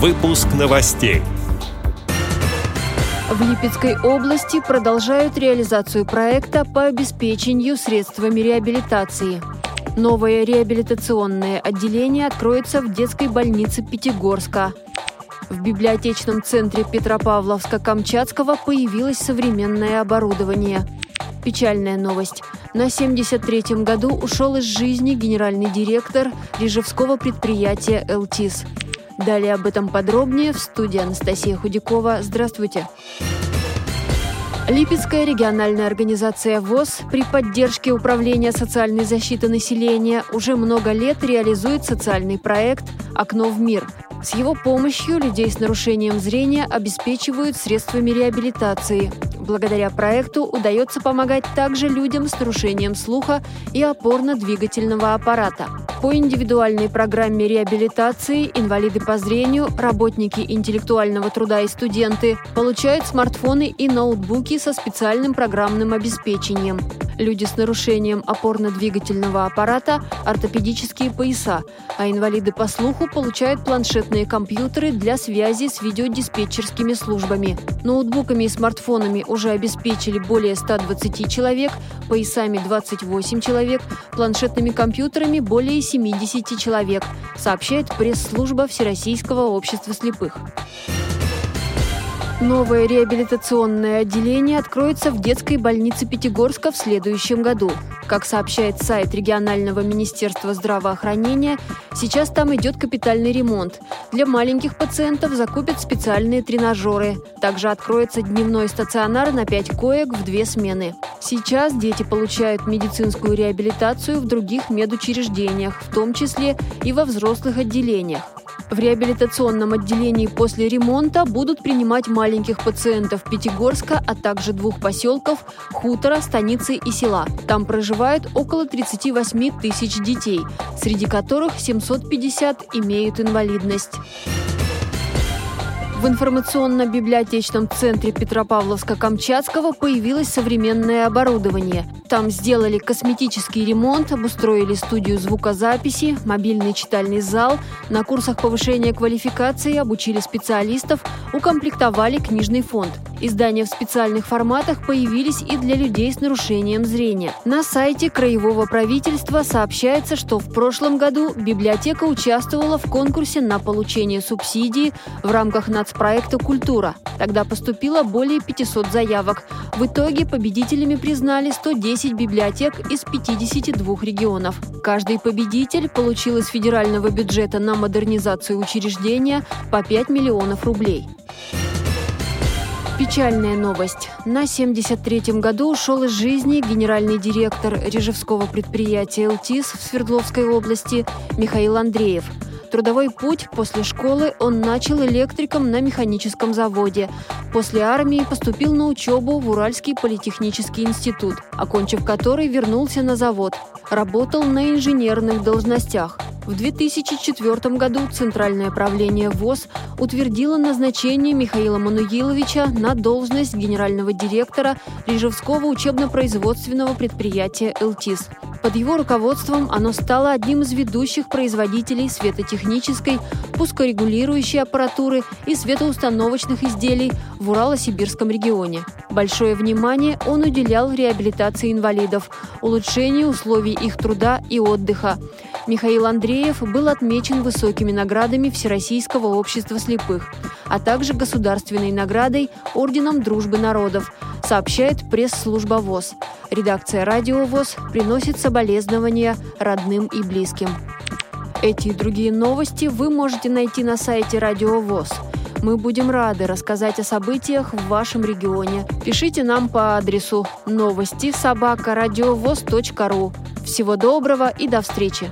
Выпуск новостей. В Липецкой области продолжают реализацию проекта по обеспечению средствами реабилитации. Новое реабилитационное отделение откроется в детской больнице Пятигорска. В библиотечном центре Петропавловска-Камчатского появилось современное оборудование. Печальная новость. На 73-м году ушел из жизни генеральный директор рижевского предприятия «Элтис». Далее об этом подробнее в студии Анастасия Худякова. Здравствуйте. Липецкая региональная организация ВОЗ при поддержке Управления социальной защиты населения уже много лет реализует социальный проект «Окно в мир», с его помощью людей с нарушением зрения обеспечивают средствами реабилитации. Благодаря проекту удается помогать также людям с нарушением слуха и опорно-двигательного аппарата. По индивидуальной программе реабилитации инвалиды по зрению, работники интеллектуального труда и студенты получают смартфоны и ноутбуки со специальным программным обеспечением люди с нарушением опорно-двигательного аппарата – ортопедические пояса, а инвалиды по слуху получают планшетные компьютеры для связи с видеодиспетчерскими службами. Ноутбуками и смартфонами уже обеспечили более 120 человек, поясами 28 человек, планшетными компьютерами более 70 человек, сообщает пресс-служба Всероссийского общества слепых. Новое реабилитационное отделение откроется в детской больнице Пятигорска в следующем году. Как сообщает сайт регионального министерства здравоохранения, сейчас там идет капитальный ремонт. Для маленьких пациентов закупят специальные тренажеры. Также откроется дневной стационар на 5 коек в две смены. Сейчас дети получают медицинскую реабилитацию в других медучреждениях, в том числе и во взрослых отделениях. В реабилитационном отделении после ремонта будут принимать маленьких пациентов Пятигорска, а также двух поселков – Хутора, Станицы и села. Там проживают около 38 тысяч детей, среди которых 750 имеют инвалидность. В информационно-библиотечном центре Петропавловска-Камчатского появилось современное оборудование. Там сделали косметический ремонт, обустроили студию звукозаписи, мобильный читальный зал, на курсах повышения квалификации обучили специалистов, укомплектовали книжный фонд. Издания в специальных форматах появились и для людей с нарушением зрения. На сайте Краевого правительства сообщается, что в прошлом году библиотека участвовала в конкурсе на получение субсидии в рамках нацпроекта «Культура». Тогда поступило более 500 заявок. В итоге победителями признали 110 библиотек из 52 регионов. Каждый победитель получил из федерального бюджета на модернизацию учреждения по 5 миллионов рублей. Печальная новость. На 73-м году ушел из жизни генеральный директор режевского предприятия «ЛТИС» в Свердловской области Михаил Андреев. Трудовой путь после школы он начал электриком на механическом заводе. После армии поступил на учебу в Уральский политехнический институт, окончив который вернулся на завод. Работал на инженерных должностях – в 2004 году Центральное правление ВОЗ утвердило назначение Михаила Мануиловича на должность генерального директора Рижевского учебно-производственного предприятия «ЛТИС». Под его руководством оно стало одним из ведущих производителей светотехнической, пускорегулирующей аппаратуры и светоустановочных изделий в Урало-Сибирском регионе. Большое внимание он уделял реабилитации инвалидов, улучшению условий их труда и отдыха. Михаил Андреев был отмечен высокими наградами Всероссийского общества слепых, а также государственной наградой Орденом Дружбы народов, сообщает пресс-служба ВОЗ. Редакция «Радио ВОЗ» приносит соболезнования родным и близким. Эти и другие новости вы можете найти на сайте «Радио ВОЗ». Мы будем рады рассказать о событиях в вашем регионе. Пишите нам по адресу новости собака ру. Всего доброго и до встречи!